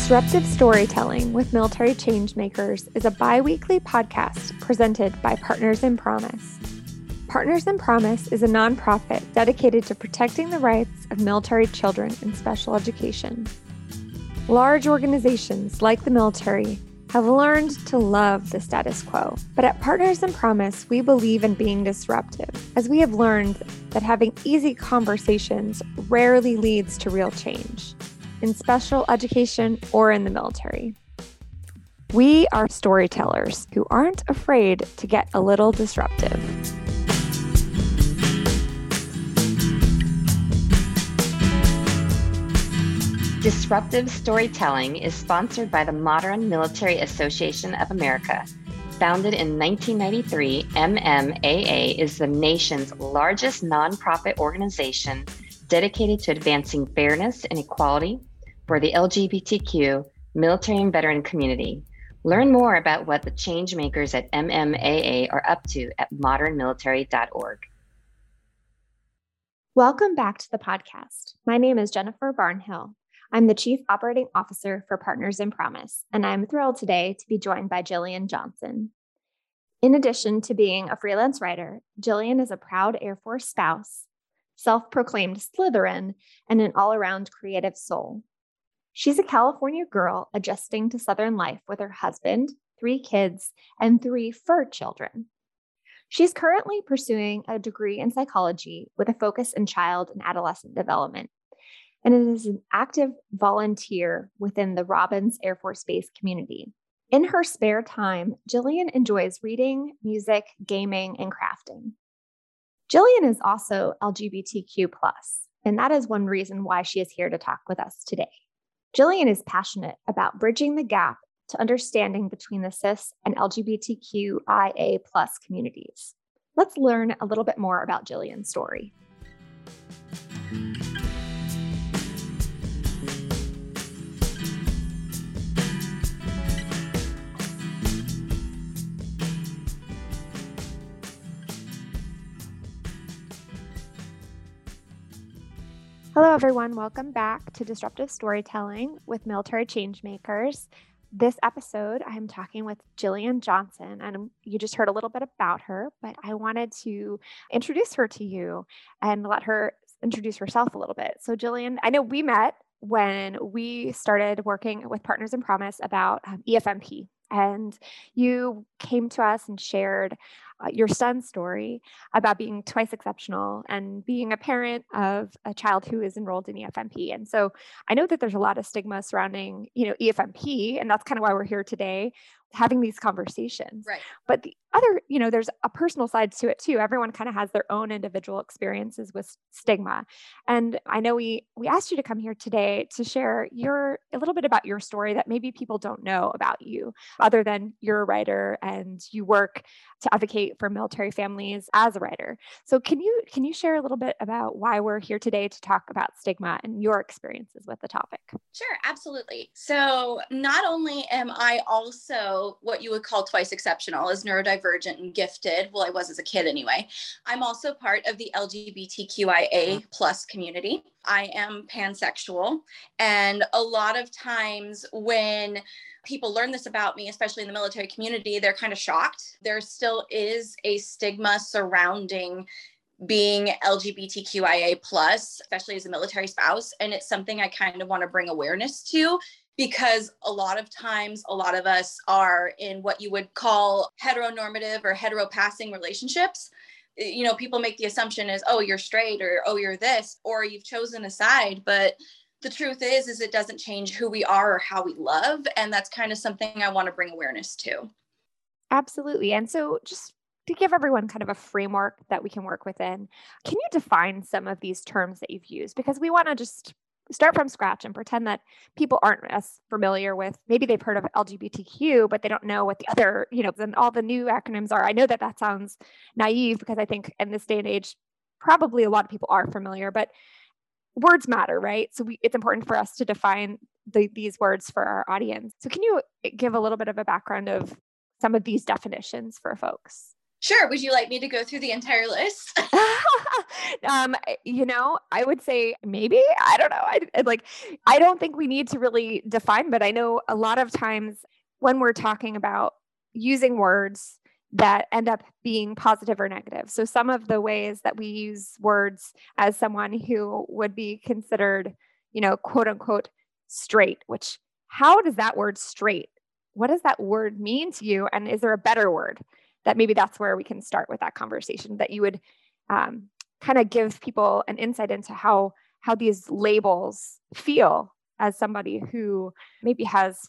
Disruptive Storytelling with Military Changemakers is a bi weekly podcast presented by Partners in Promise. Partners in Promise is a nonprofit dedicated to protecting the rights of military children in special education. Large organizations like the military have learned to love the status quo. But at Partners in Promise, we believe in being disruptive, as we have learned that having easy conversations rarely leads to real change in special education, or in the military. We are storytellers who aren't afraid to get a little disruptive. Disruptive Storytelling is sponsored by the Modern Military Association of America. Founded in 1993, MMAA is the nation's largest nonprofit organization dedicated to advancing fairness and equality for the LGBTQ military and veteran community. Learn more about what the changemakers at MMAA are up to at modernmilitary.org. Welcome back to the podcast. My name is Jennifer Barnhill. I'm the Chief Operating Officer for Partners in Promise, and I'm thrilled today to be joined by Jillian Johnson. In addition to being a freelance writer, Jillian is a proud Air Force spouse, self proclaimed Slytherin, and an all around creative soul. She's a California girl adjusting to Southern life with her husband, three kids, and three fur children. She's currently pursuing a degree in psychology with a focus in child and adolescent development, and is an active volunteer within the Robins Air Force Base community. In her spare time, Jillian enjoys reading, music, gaming, and crafting. Jillian is also LGBTQ, and that is one reason why she is here to talk with us today. Jillian is passionate about bridging the gap to understanding between the cis and LGBTQIA plus communities. Let's learn a little bit more about Jillian's story. Hello, everyone. Welcome back to Disruptive Storytelling with Military Changemakers. This episode, I'm talking with Jillian Johnson, and you just heard a little bit about her, but I wanted to introduce her to you and let her introduce herself a little bit. So, Jillian, I know we met when we started working with Partners in Promise about um, EFMP, and you came to us and shared Uh, your son's story about being twice exceptional and being a parent of a child who is enrolled in EFMP. And so I know that there's a lot of stigma surrounding, you know, EFMP, and that's kind of why we're here today having these conversations. Right. But the other, you know, there's a personal side to it too. Everyone kind of has their own individual experiences with stigma. And I know we we asked you to come here today to share your a little bit about your story that maybe people don't know about you other than you're a writer and you work to advocate for military families as a writer. So can you can you share a little bit about why we're here today to talk about stigma and your experiences with the topic? Sure, absolutely. So not only am I also what you would call twice exceptional as neurodivergent and gifted. Well, I was as a kid anyway. I'm also part of the LGBTQIA mm-hmm. plus community. I am pansexual. And a lot of times when people learn this about me, especially in the military community, they're kind of shocked. There still is a stigma surrounding being LGBTQIA plus, especially as a military spouse. And it's something I kind of want to bring awareness to because a lot of times a lot of us are in what you would call heteronormative or heteropassing relationships. You know people make the assumption is oh you're straight or oh you're this or you've chosen a side but the truth is is it doesn't change who we are or how we love and that's kind of something i want to bring awareness to. Absolutely and so just to give everyone kind of a framework that we can work within can you define some of these terms that you've used? Because we want to just start from scratch and pretend that people aren't as familiar with maybe they've heard of lgbtq but they don't know what the other you know and all the new acronyms are. I know that that sounds naive because i think in this day and age probably a lot of people are familiar but words matter right? So we, it's important for us to define the, these words for our audience. So can you give a little bit of a background of some of these definitions for folks Sure. Would you like me to go through the entire list? um, you know, I would say maybe. I don't know. I, like. I don't think we need to really define, but I know a lot of times when we're talking about using words that end up being positive or negative. So some of the ways that we use words as someone who would be considered, you know, quote unquote straight, which how does that word straight? What does that word mean to you? And is there a better word? That maybe that's where we can start with that conversation that you would um, kind of give people an insight into how how these labels feel as somebody who maybe has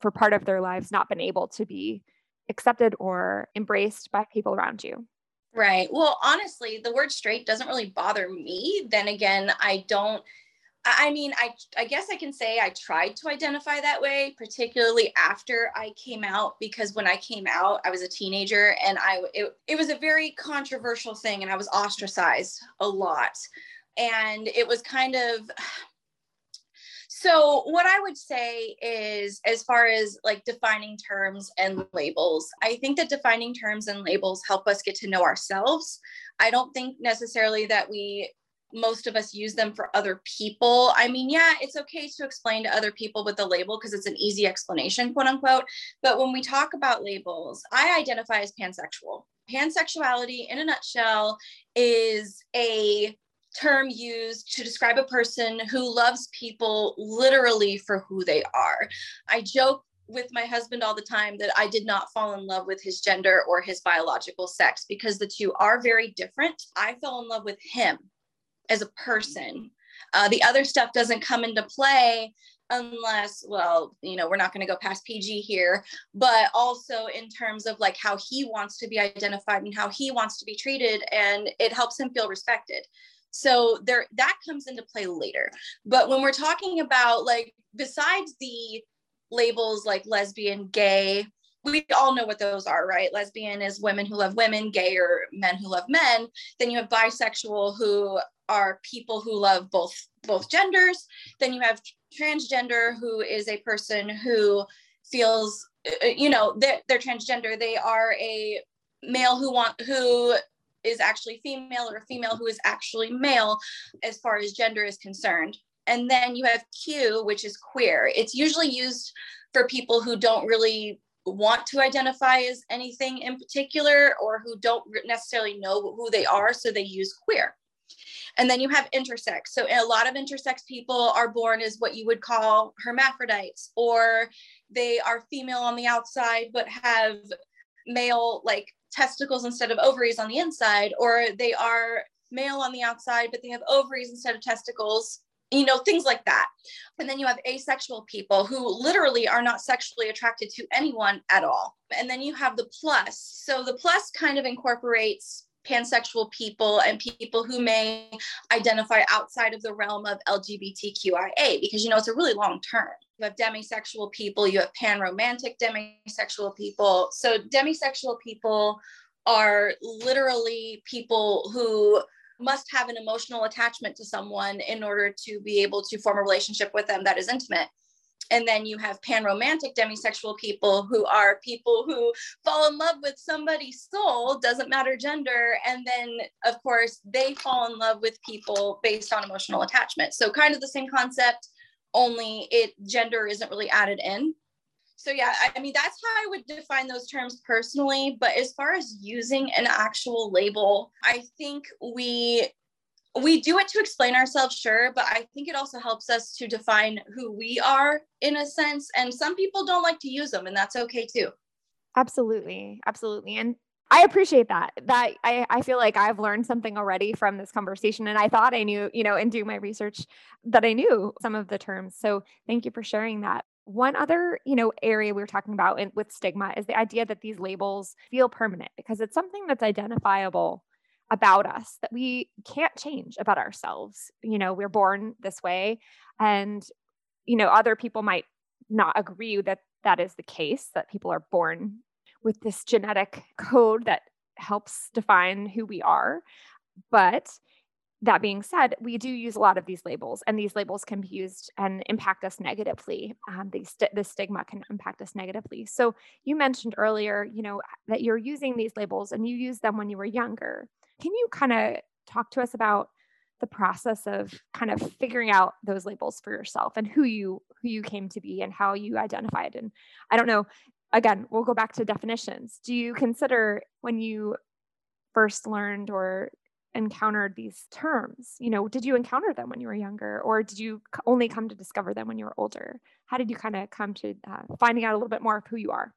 for part of their lives not been able to be accepted or embraced by people around you? Right. Well honestly the word straight doesn't really bother me. Then again i don't I mean, I I guess I can say I tried to identify that way, particularly after I came out, because when I came out, I was a teenager and I it, it was a very controversial thing, and I was ostracized a lot, and it was kind of. So, what I would say is, as far as like defining terms and labels, I think that defining terms and labels help us get to know ourselves. I don't think necessarily that we most of us use them for other people. I mean, yeah, it's okay to explain to other people with the label because it's an easy explanation, quote unquote. But when we talk about labels, I identify as pansexual. Pansexuality, in a nutshell, is a term used to describe a person who loves people literally for who they are. I joke with my husband all the time that I did not fall in love with his gender or his biological sex because the two are very different. I fell in love with him as a person. Uh, the other stuff doesn't come into play unless well you know we're not going to go past pg here but also in terms of like how he wants to be identified and how he wants to be treated and it helps him feel respected so there that comes into play later but when we're talking about like besides the labels like lesbian gay we all know what those are, right? Lesbian is women who love women, gay or men who love men. Then you have bisexual who are people who love both both genders. Then you have transgender who is a person who feels uh, you know they're, they're transgender. They are a male who want who is actually female or a female who is actually male as far as gender is concerned. And then you have Q, which is queer. It's usually used for people who don't really want to identify as anything in particular or who don't necessarily know who they are, so they use queer. And then you have intersex. So a lot of intersex people are born as what you would call hermaphrodites, or they are female on the outside but have male like testicles instead of ovaries on the inside, or they are male on the outside but they have ovaries instead of testicles you know, things like that. And then you have asexual people who literally are not sexually attracted to anyone at all. And then you have the plus. So the plus kind of incorporates pansexual people and people who may identify outside of the realm of LGBTQIA because you know it's a really long term. You have demisexual people, you have panromantic demisexual people. So demisexual people are literally people who must have an emotional attachment to someone in order to be able to form a relationship with them that is intimate. And then you have panromantic demisexual people who are people who fall in love with somebody's soul, doesn't matter gender. And then, of course, they fall in love with people based on emotional attachment. So, kind of the same concept, only it gender isn't really added in so yeah I, mean that's how i would define those terms personally but as far as using an actual label i think we we do it to explain ourselves sure but i think it also helps us to define who we are in a sense and some people don't like to use them and that's okay too absolutely absolutely and I appreciate that. That I, I feel like I've learned something already from this conversation. And I thought I knew, you know, and do my research that I knew some of the terms. So thank you for sharing that. One other, you know, area we were talking about in, with stigma is the idea that these labels feel permanent because it's something that's identifiable about us that we can't change about ourselves. You know, we're born this way and you know, other people might not agree that that is the case that people are born with this genetic code that helps define who we are. But that being said, we do use a lot of these labels, and these labels can be used and impact us negatively. Um, the, st- the stigma can impact us negatively. So you mentioned earlier, you know, that you're using these labels and you used them when you were younger. Can you kind of talk to us about the process of kind of figuring out those labels for yourself and who you who you came to be and how you identified? And I don't know. Again, we'll go back to definitions. Do you consider when you first learned or encountered these terms? You know, did you encounter them when you were younger, or did you only come to discover them when you were older? How did you kind of come to uh, finding out a little bit more of who you are?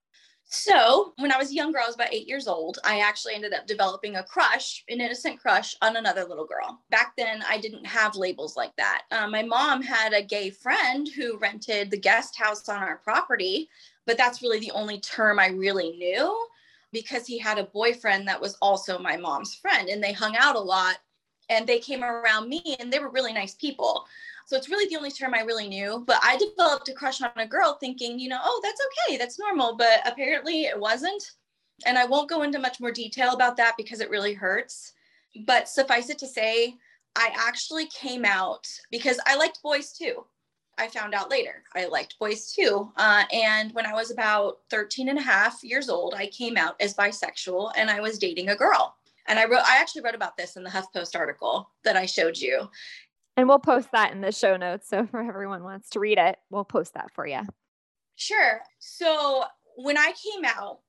So, when I was younger, I was about eight years old. I actually ended up developing a crush, an innocent crush on another little girl. Back then, I didn't have labels like that. Uh, my mom had a gay friend who rented the guest house on our property, but that's really the only term I really knew because he had a boyfriend that was also my mom's friend and they hung out a lot and they came around me and they were really nice people. So it's really the only term I really knew. But I developed a crush on a girl thinking, you know, oh, that's okay, that's normal. But apparently it wasn't. And I won't go into much more detail about that because it really hurts. But suffice it to say, I actually came out because I liked boys too. I found out later I liked boys too. Uh, and when I was about 13 and a half years old, I came out as bisexual and I was dating a girl. And I wrote, I actually wrote about this in the HuffPost article that I showed you. And we'll post that in the show notes. So for everyone wants to read it, we'll post that for you. Sure. So when I came out,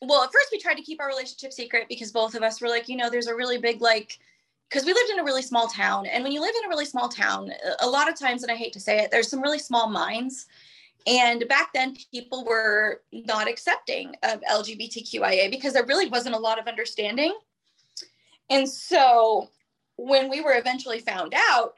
well, at first we tried to keep our relationship secret because both of us were like, you know, there's a really big like because we lived in a really small town. And when you live in a really small town, a lot of times, and I hate to say it, there's some really small minds. And back then, people were not accepting of LGBTQIA because there really wasn't a lot of understanding. And so when we were eventually found out,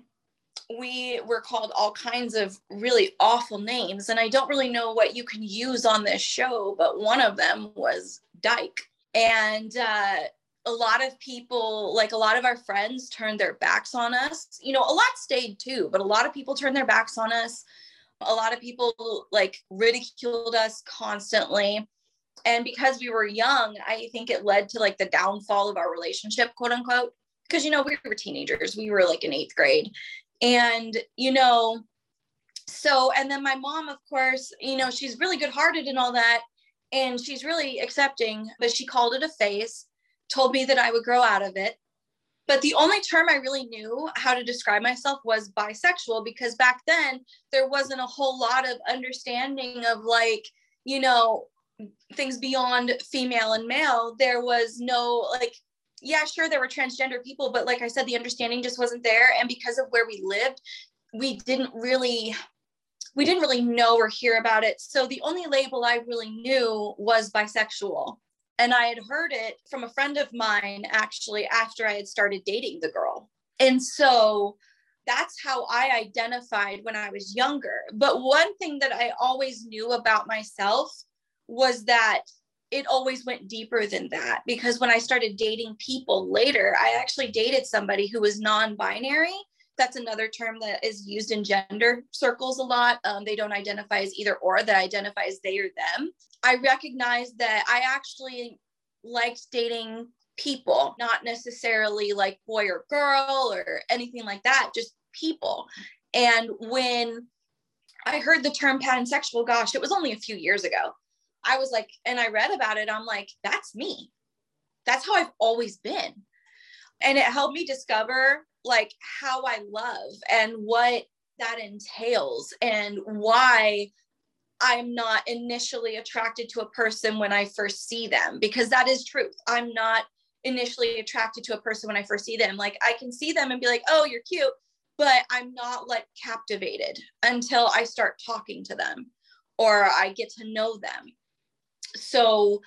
we were called all kinds of really awful names. And I don't really know what you can use on this show, but one of them was Dyke. And uh, a lot of people, like a lot of our friends, turned their backs on us. You know, a lot stayed too, but a lot of people turned their backs on us. A lot of people like ridiculed us constantly. And because we were young, I think it led to like the downfall of our relationship, quote unquote. Because, you know, we were teenagers, we were like in eighth grade. And, you know, so, and then my mom, of course, you know, she's really good hearted and all that. And she's really accepting, but she called it a phase told me that I would grow out of it. But the only term I really knew how to describe myself was bisexual because back then there wasn't a whole lot of understanding of like, you know, things beyond female and male. There was no like, yeah, sure, there were transgender people, but like I said, the understanding just wasn't there. And because of where we lived, we didn't really we didn't really know or hear about it. So the only label I really knew was bisexual. And I had heard it from a friend of mine actually after I had started dating the girl. And so that's how I identified when I was younger. But one thing that I always knew about myself was that it always went deeper than that because when I started dating people later, I actually dated somebody who was non binary. That's another term that is used in gender circles a lot. Um, they don't identify as either or, that identify as they or them. I recognize that I actually liked dating people, not necessarily like boy or girl or anything like that, just people. And when I heard the term pansexual, gosh, it was only a few years ago. I was like, and I read about it, I'm like, that's me. That's how I've always been. And it helped me discover like how I love and what that entails and why I'm not initially attracted to a person when I first see them because that is truth. I'm not initially attracted to a person when I first see them. Like I can see them and be like, oh, you're cute, but I'm not like captivated until I start talking to them or I get to know them. So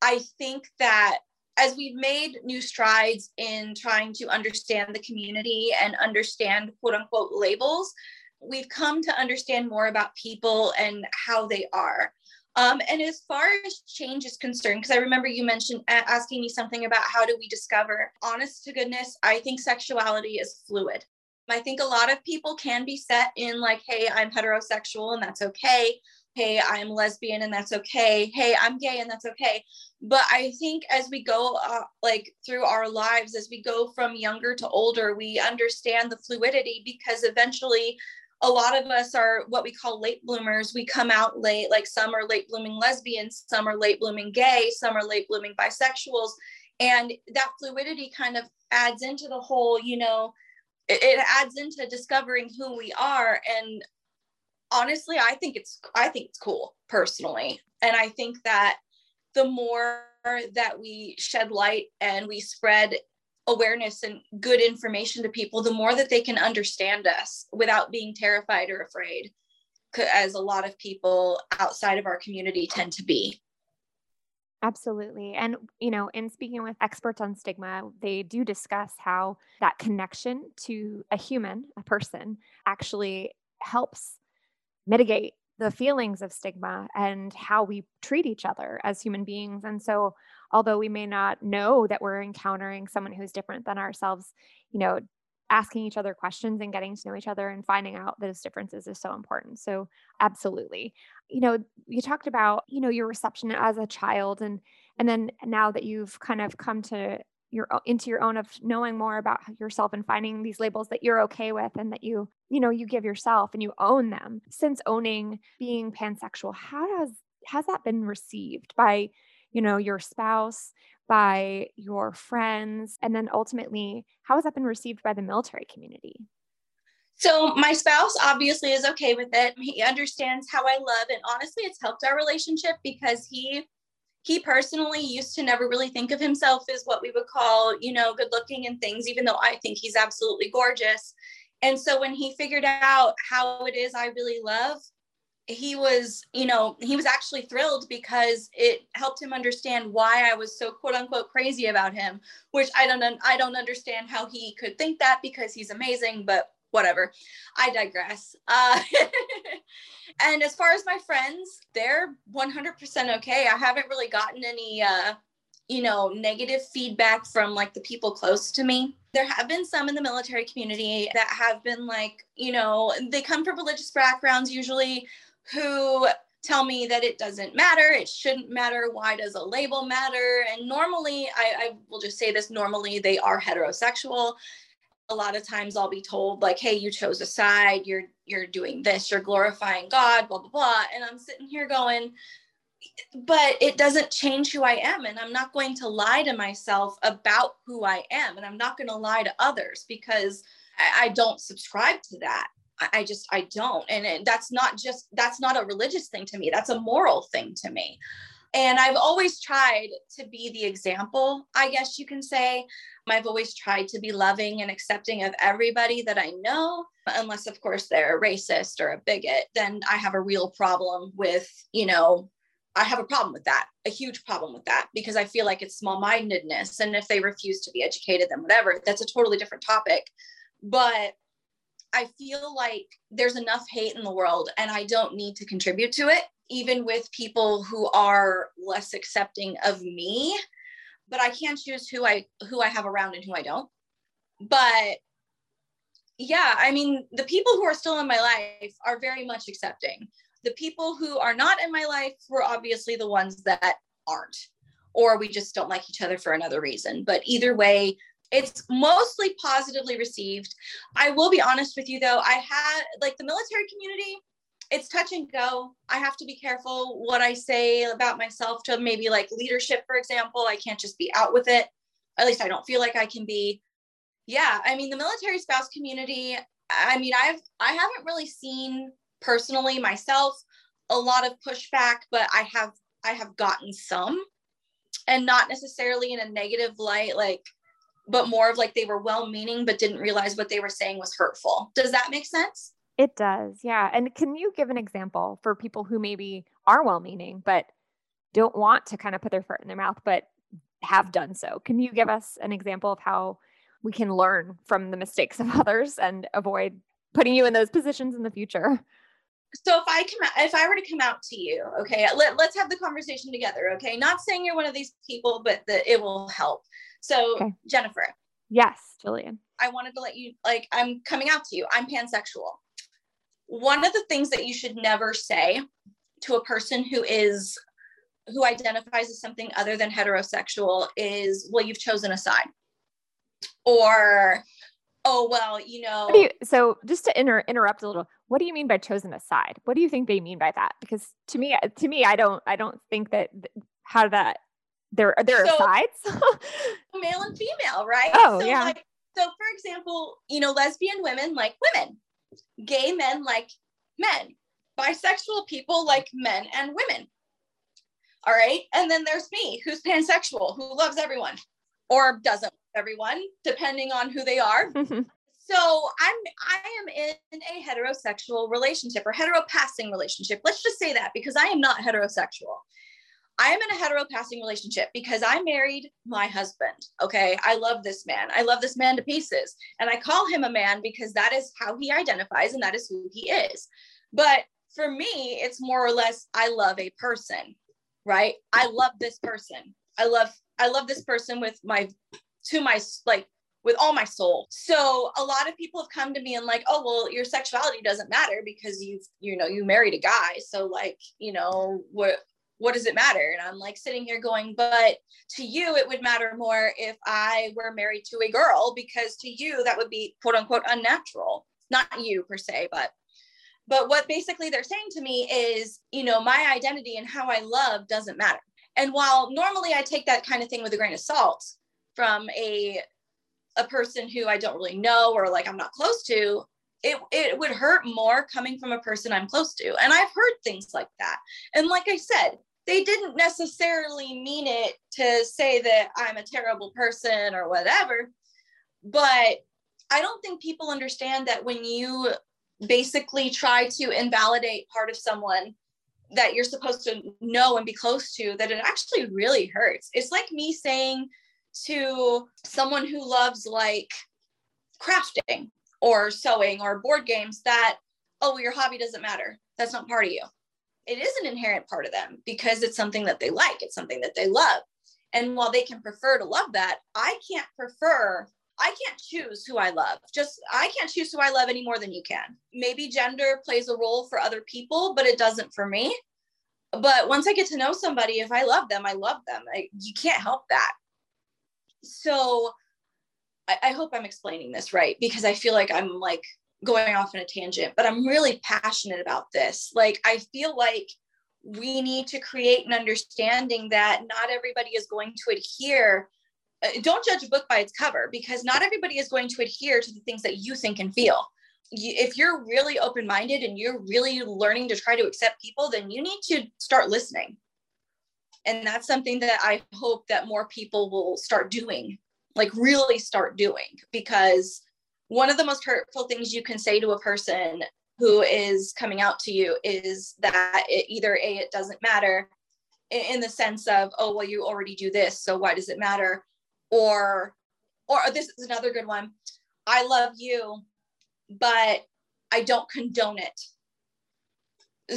I think that as we've made new strides in trying to understand the community and understand quote unquote labels, we've come to understand more about people and how they are. Um, and as far as change is concerned, because I remember you mentioned asking me something about how do we discover, honest to goodness, I think sexuality is fluid. I think a lot of people can be set in like, hey, I'm heterosexual and that's okay. Hey, I'm lesbian and that's okay. Hey, I'm gay and that's okay. But I think as we go uh, like through our lives, as we go from younger to older, we understand the fluidity because eventually a lot of us are what we call late bloomers. We come out late, like some are late blooming lesbians, some are late blooming gay, some are late blooming bisexuals. And that fluidity kind of adds into the whole, you know, it, it adds into discovering who we are. And honestly, I think it's I think it's cool personally. And I think that the more that we shed light and we spread awareness and good information to people, the more that they can understand us without being terrified or afraid, as a lot of people outside of our community tend to be. Absolutely. And, you know, in speaking with experts on stigma, they do discuss how that connection to a human, a person, actually helps mitigate the feelings of stigma and how we treat each other as human beings. And so, although we may not know that we're encountering someone who's different than ourselves, you know, asking each other questions and getting to know each other and finding out those differences is so important. So, absolutely. You know, you talked about, you know, your reception as a child and and then now that you've kind of come to your into your own of knowing more about yourself and finding these labels that you're okay with and that you you know you give yourself and you own them. Since owning being pansexual how does has that been received by you know your spouse by your friends and then ultimately how has that been received by the military community? So my spouse obviously is okay with it. He understands how i love and honestly it's helped our relationship because he he personally used to never really think of himself as what we would call, you know, good looking and things, even though I think he's absolutely gorgeous. And so when he figured out how it is I really love, he was, you know, he was actually thrilled because it helped him understand why I was so quote unquote crazy about him, which I don't I don't understand how he could think that because he's amazing, but whatever. I digress. Uh, and as far as my friends, they're 100% okay. I haven't really gotten any, uh, you know, negative feedback from like the people close to me. There have been some in the military community that have been like, you know, they come from religious backgrounds usually who tell me that it doesn't matter it shouldn't matter why does a label matter and normally I, I, will just say this normally they are heterosexual a lot of times I'll be told like, "Hey, you chose a side. You're you're doing this. You're glorifying God." Blah blah blah. And I'm sitting here going, "But it doesn't change who I am, and I'm not going to lie to myself about who I am, and I'm not going to lie to others because I, I don't subscribe to that. I, I just I don't, and it, that's not just that's not a religious thing to me. That's a moral thing to me." And I've always tried to be the example, I guess you can say. I've always tried to be loving and accepting of everybody that I know, unless, of course, they're a racist or a bigot, then I have a real problem with, you know, I have a problem with that, a huge problem with that, because I feel like it's small mindedness. And if they refuse to be educated, then whatever, that's a totally different topic. But I feel like there's enough hate in the world and I don't need to contribute to it even with people who are less accepting of me but i can choose who i who i have around and who i don't. But yeah i mean the people who are still in my life are very much accepting. The people who are not in my life were obviously the ones that aren't or we just don't like each other for another reason. But either way it's mostly positively received. I will be honest with you though i had like the military community it's touch and go. I have to be careful what I say about myself to maybe like leadership, for example. I can't just be out with it. At least I don't feel like I can be. Yeah, I mean the military spouse community. I mean I've I haven't really seen personally myself a lot of pushback, but I have I have gotten some, and not necessarily in a negative light, like, but more of like they were well meaning but didn't realize what they were saying was hurtful. Does that make sense? It does. Yeah. And can you give an example for people who maybe are well meaning, but don't want to kind of put their foot in their mouth, but have done so? Can you give us an example of how we can learn from the mistakes of others and avoid putting you in those positions in the future? So if I come out, if I were to come out to you, okay, let, let's have the conversation together. Okay. Not saying you're one of these people, but that it will help. So okay. Jennifer. Yes, Jillian. I wanted to let you like I'm coming out to you. I'm pansexual one of the things that you should never say to a person who is who identifies as something other than heterosexual is well you've chosen a side. Or oh well you know you, so just to inter- interrupt a little what do you mean by chosen a side? What do you think they mean by that? Because to me to me i don't i don't think that how that there are there so, are sides? male and female right? Oh so yeah. like, so for example you know lesbian women like women gay men like men. Bisexual people like men and women. All right? And then there's me who's pansexual who loves everyone or doesn't everyone depending on who they are. Mm-hmm. So i'm i am in a heterosexual relationship or heteropassing relationship. Let's just say that because i am not heterosexual I am in a hetero passing relationship because I married my husband. Okay. I love this man. I love this man to pieces. And I call him a man because that is how he identifies and that is who he is. But for me, it's more or less I love a person, right? I love this person. I love, I love this person with my, to my, like, with all my soul. So a lot of people have come to me and like, oh, well, your sexuality doesn't matter because you've, you know, you married a guy. So like, you know, what what does it matter? And I'm like sitting here going, but to you, it would matter more if I were married to a girl because to you, that would be quote unquote unnatural. Not you per se, but but what basically they're saying to me is, you know, my identity and how I love doesn't matter. And while normally I take that kind of thing with a grain of salt from a a person who I don't really know or like I'm not close to, it, it would hurt more coming from a person I'm close to. And I've heard things like that. And like I said, they didn't necessarily mean it to say that I'm a terrible person or whatever. But I don't think people understand that when you basically try to invalidate part of someone that you're supposed to know and be close to, that it actually really hurts. It's like me saying to someone who loves like crafting or sewing or board games that, oh, well, your hobby doesn't matter. That's not part of you it is an inherent part of them because it's something that they like, it's something that they love. And while they can prefer to love that, I can't prefer, I can't choose who I love. Just, I can't choose who I love any more than you can. Maybe gender plays a role for other people, but it doesn't for me. But once I get to know somebody, if I love them, I love them. I, you can't help that. So I, I hope I'm explaining this right because I feel like I'm like going off in a tangent, but I'm really passionate about this. Like, I feel like we need to create an understanding that not everybody is going to adhere. Uh, don't judge a book by its cover because not everybody is going to adhere to the things that you think and feel. If you're really open minded and you're really learning to try to accept people, then you need to start listening. And that's something that I hope that more people will start doing, like really start doing, because one of the most hurtful things you can say to a person who is coming out to you is that it, either a it doesn't matter in the sense of oh well you already do this so why does it matter? Or or oh, this is another good one. I love you but i don't condone it.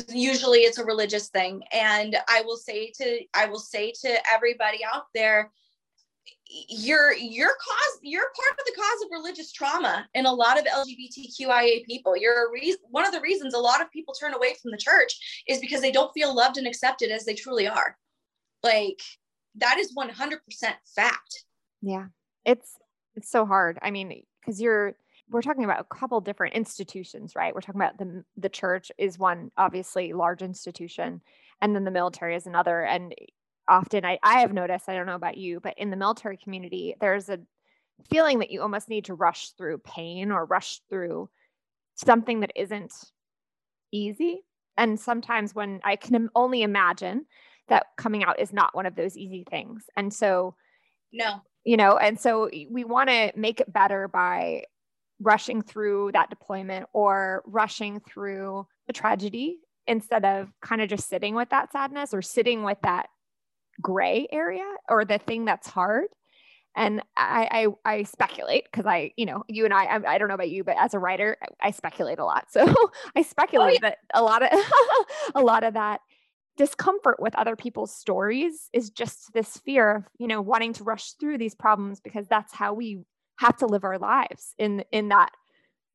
Usually it's a religious thing. And i will say to i will say to everybody out there you're you're cause you're part of the cause of religious trauma in a lot of LGBTQIA people. You're a one of the reasons a lot of people turn away from the church is because they don't feel loved and accepted as they truly are. Like that is 100% fact. Yeah. It's it's so hard. I mean, cuz you're we're talking about a couple different institutions, right? We're talking about the the church is one obviously large institution and then the military is another and often I, I have noticed, I don't know about you, but in the military community, there's a feeling that you almost need to rush through pain or rush through something that isn't easy. And sometimes when I can only imagine that coming out is not one of those easy things. And so, no, you know, and so we want to make it better by rushing through that deployment or rushing through the tragedy instead of kind of just sitting with that sadness or sitting with that gray area or the thing that's hard and I I, I speculate because I you know you and I, I, I don't know about you but as a writer I speculate a lot so I oh, speculate oh, yeah. that a lot of a lot of that discomfort with other people's stories is just this fear of you know wanting to rush through these problems because that's how we have to live our lives in in that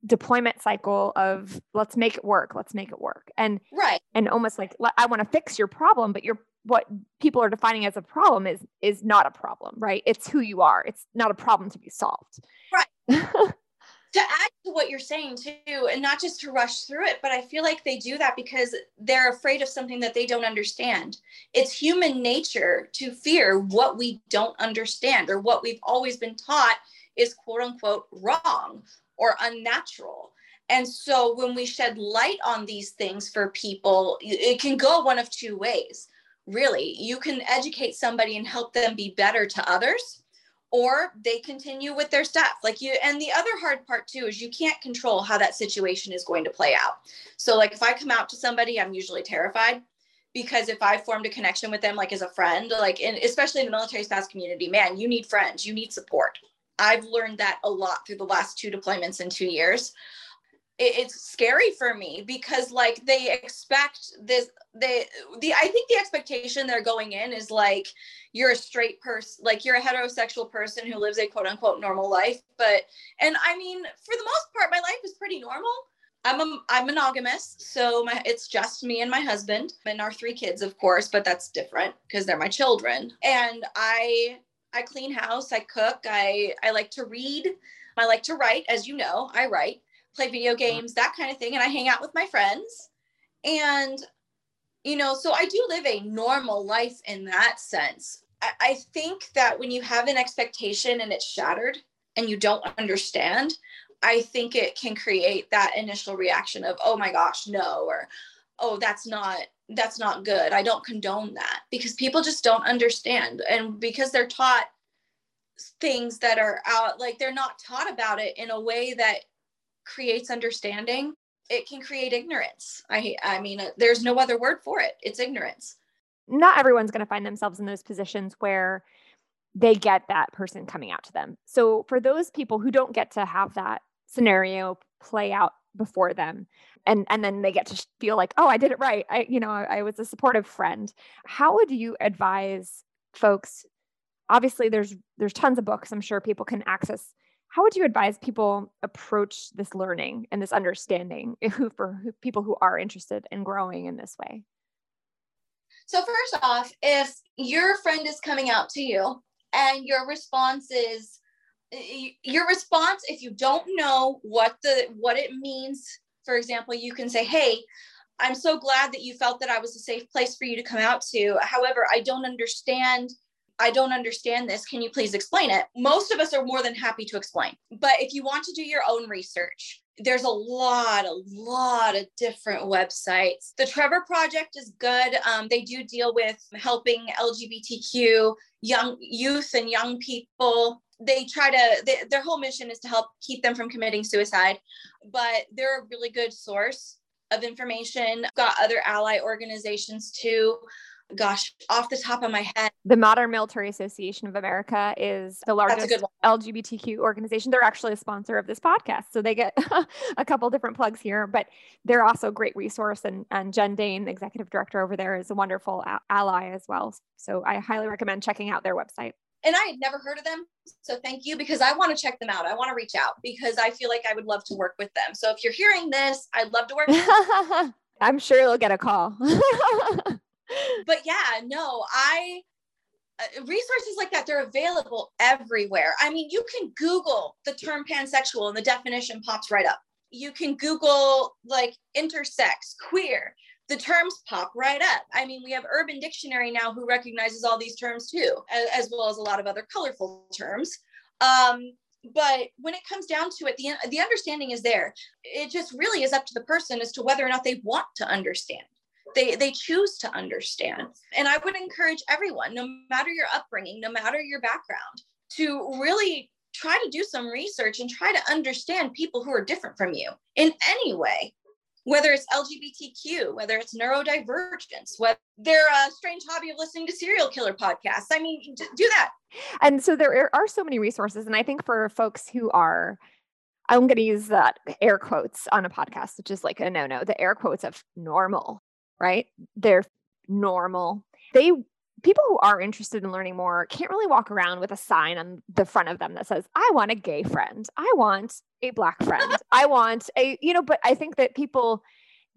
deployment cycle of let's make it work let's make it work. And right. and almost like i want to fix your problem but your what people are defining as a problem is is not a problem right? It's who you are. It's not a problem to be solved. Right. To add to what you're saying too and not just to rush through it but i feel like they do that because they're afraid of something that they don't understand. It's human nature to fear what we don't understand or what we've always been taught is quote unquote wrong or unnatural. And so when we shed light on these things for people it can go one of two ways. Really you can educate somebody and help them be better to others or they continue with their stuff. Like you and the other hard part too is you can't control how that situation is going to play out. So like if i come out to somebody i'm usually terrified because if i formed a connection with them like as a friend like and especially in the military spouse community man you need friends you need support i've learned that a lot through the last two deployments in two years. It's scary for me because like they expect this they the i think the expectation they're going in is like you're a straight person like you're a heterosexual person who lives a quote unquote normal life but and i mean for the most part my life is pretty normal. I'm a, i'm monogamous so my it's just me and my husband and our three kids of course but that's different because they're my children. And i i clean house i cook i i like to read i like to write as you know i write play video uh-huh. games, that kind of thing. And I hang out with my friends. And, you know, so I do live a normal life in that sense. I, I think that when you have an expectation and it's shattered and you don't understand, I think it can create that initial reaction of, oh my gosh, no, or oh, that's not that's not good. I don't condone that because people just don't understand. And because they're taught things that are out like they're not taught about it in a way that creates understanding, it can create ignorance. I I mean, uh, there's no other word for it. It's ignorance. Not everyone's going to find themselves in those positions where they get that person coming out to them. So for those people who don't get to have that scenario play out before them. And and then they get to feel like oh i did it right. I you know I, was a supportive friend. How would you advise folks? Obviously there's there's tons of books i'm sure people can access. How would you advise people approach this learning and this understanding for people who are interested in growing in this way? So, first off, if your friend is coming out to you and your response is, your response if you don't know what the what it means for example you can say hey i'm so glad that you felt that i was a safe place for you to come out to however i don't understand I don't understand this. Can you please explain it? Most of us are more than happy to explain. But if you want to do your own research, there's a lot, a lot of different websites. The Trevor Project is good. Um, they do deal with helping LGBTQ young youth and young people. They try to, they, their whole mission is to help keep them from committing suicide, but they're a really good source of information. Got other ally organizations too gosh, off the top of my head. The Modern Military Association of America is the largest LGBTQ organization. They're actually a sponsor of this podcast. So they get a couple different plugs here, but they're also a great resource. And, and Jen Dane, the executive director over there, is a wonderful ally as well. So I highly recommend checking out their website. And I had never heard of them. So thank you because I want to check them out. I want to reach out because I feel like I would love to work with them. So if you're hearing this, I'd love to work with them. I'm sure you'll get a call. but yeah, no, I uh, resources like that they're available everywhere. I mean, you can Google the term pansexual and the definition pops right up. You can Google like intersex, queer, the terms pop right up. I mean, we have Urban Dictionary now who recognizes all these terms too, as, well as a lot of other colorful terms. Um, but when it comes down to it, the, the understanding is there. It just really is up to the person as to whether or not they want to understand they they choose to understand and i would encourage everyone no matter your upbringing no matter your background to really try to do some research and try to understand people who are different from you in any way whether it's lgbtq whether it's neurodivergence whether they're a strange hobby of listening to serial killer podcasts i mean do that and so there are so many resources and i think for folks who are I'm going to use that air quotes on a podcast, which is like a no no, the air quotes of normal right? They're normal. They people who are interested in learning more can't really walk around with a sign on the front of them that says, I want a gay friend. I want a black friend. I want a, you know, but I think that people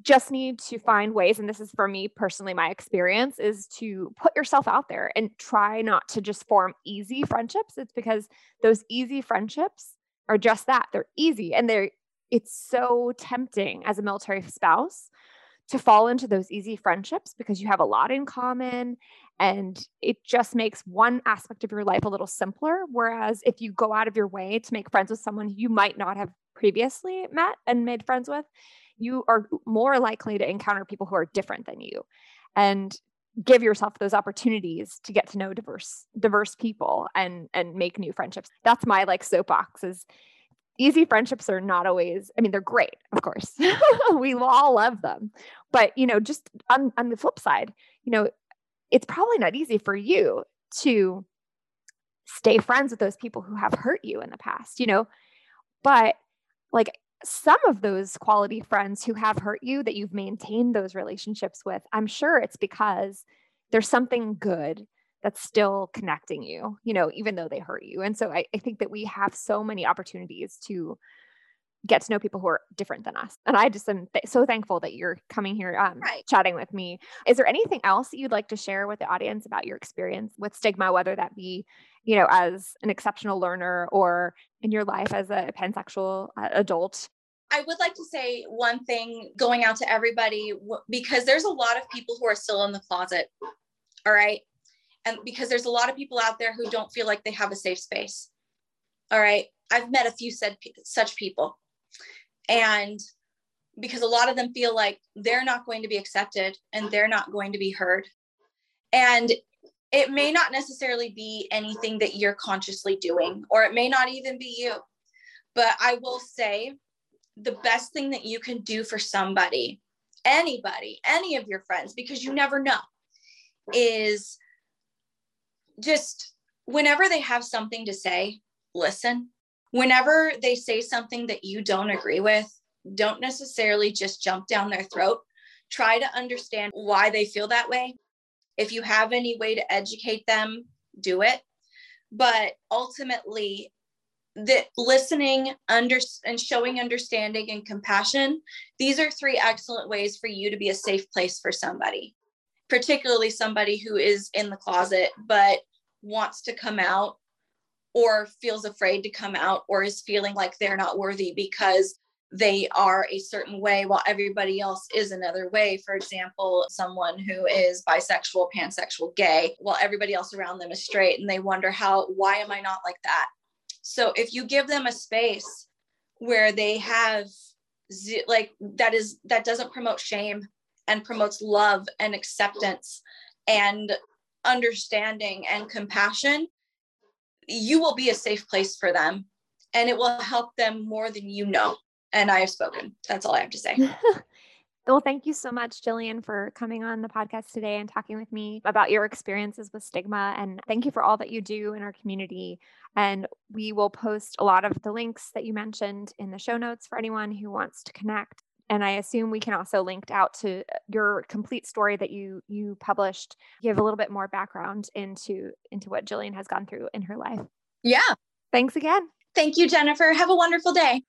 just need to find ways and this is for me personally my experience is to put yourself out there and try not to just form easy friendships it's because those easy friendships are just that they're easy and they're it's so tempting as a military spouse to fall into those easy friendships because you have a lot in common and it just makes one aspect of your life a little simpler. Whereas if you go out of your way to make friends with someone you might not have previously met and made friends with you are more likely to encounter people who are different than you and give yourself those opportunities to get to know diverse diverse people and and make new friendships. That's my like soapbox is easy friendships are not always i mean they're great of course. We all love them. But you know just on, on the flip side you know it's probably not easy for you to stay friends with those people who have hurt you in the past you know? But like some of those quality friends who have hurt you that you've maintained those relationships with, I'm sure it's because there's something good that's still connecting you, you know, even though they hurt you. And so I, I think that we have so many opportunities to get to know people who are different than us. And I just am th- so thankful that you're coming here um, right. chatting with me. Is there anything else that you'd like to share with the audience about your experience with stigma, whether that be, you know, as an exceptional learner or in your life as a pansexual uh, adult? I would like to say one thing going out to everybody because there's a lot of people who are still in the closet. All right. And because there's a lot of people out there who don't feel like they have a safe space. All right. I've met a few said such people. And because a lot of them feel like they're not going to be accepted and they're not going to be heard. And it may not necessarily be anything that you're consciously doing, or it may not even be you. But I will say the best thing that you can do for somebody, anybody, any of your friends, because you never know, is just whenever they have something to say, listen. Whenever they say something that you don't agree with, don't necessarily just jump down their throat. Try to understand why they feel that way. If you have any way to educate them, do it. But ultimately, that listening under and showing understanding and compassion these are three excellent ways for you to be a safe place for somebody particularly somebody who is in the closet but wants to come out or feels afraid to come out or is feeling like they're not worthy because they are a certain way while everybody else is another way. For example, someone who is bisexual, pansexual, gay, while everybody else around them is straight, and they wonder how, why am I not like that? So if you give them a space where they have like that is that doesn't promote shame and promotes love and acceptance and understanding and compassion, you will be a safe place for them and it will help them more than you know. And I have spoken. That's all I have to say. Well, thank you so much, Jillian, for coming on the podcast today and talking with me about your experiences with stigma. And thank you for all that you do in our community. And we will post a lot of the links that you mentioned in the show notes for anyone who wants to connect. And I assume we can also link out to uh, your complete story that you you published, give a little bit more background into into what Jillian has gone through in her life. Yeah. Thanks again. Thank you, Jennifer. Have a wonderful day.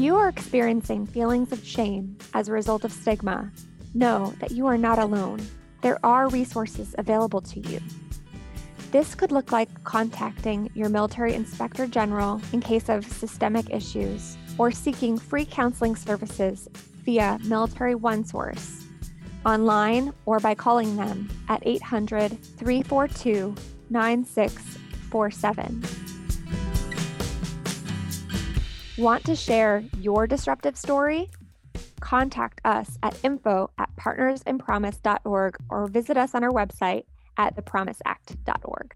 You are experiencing feelings of shame as a result of stigma, know that you are not alone. There are resources available to you. This could look like contacting your military inspector general in case of systemic issues or seeking free counseling services via Military OneSource, online or by calling them at 800 342 9647. Want to share your disruptive story? Contact us at info at partnersinpromise.org or visit us on our website at thepromiseact.org.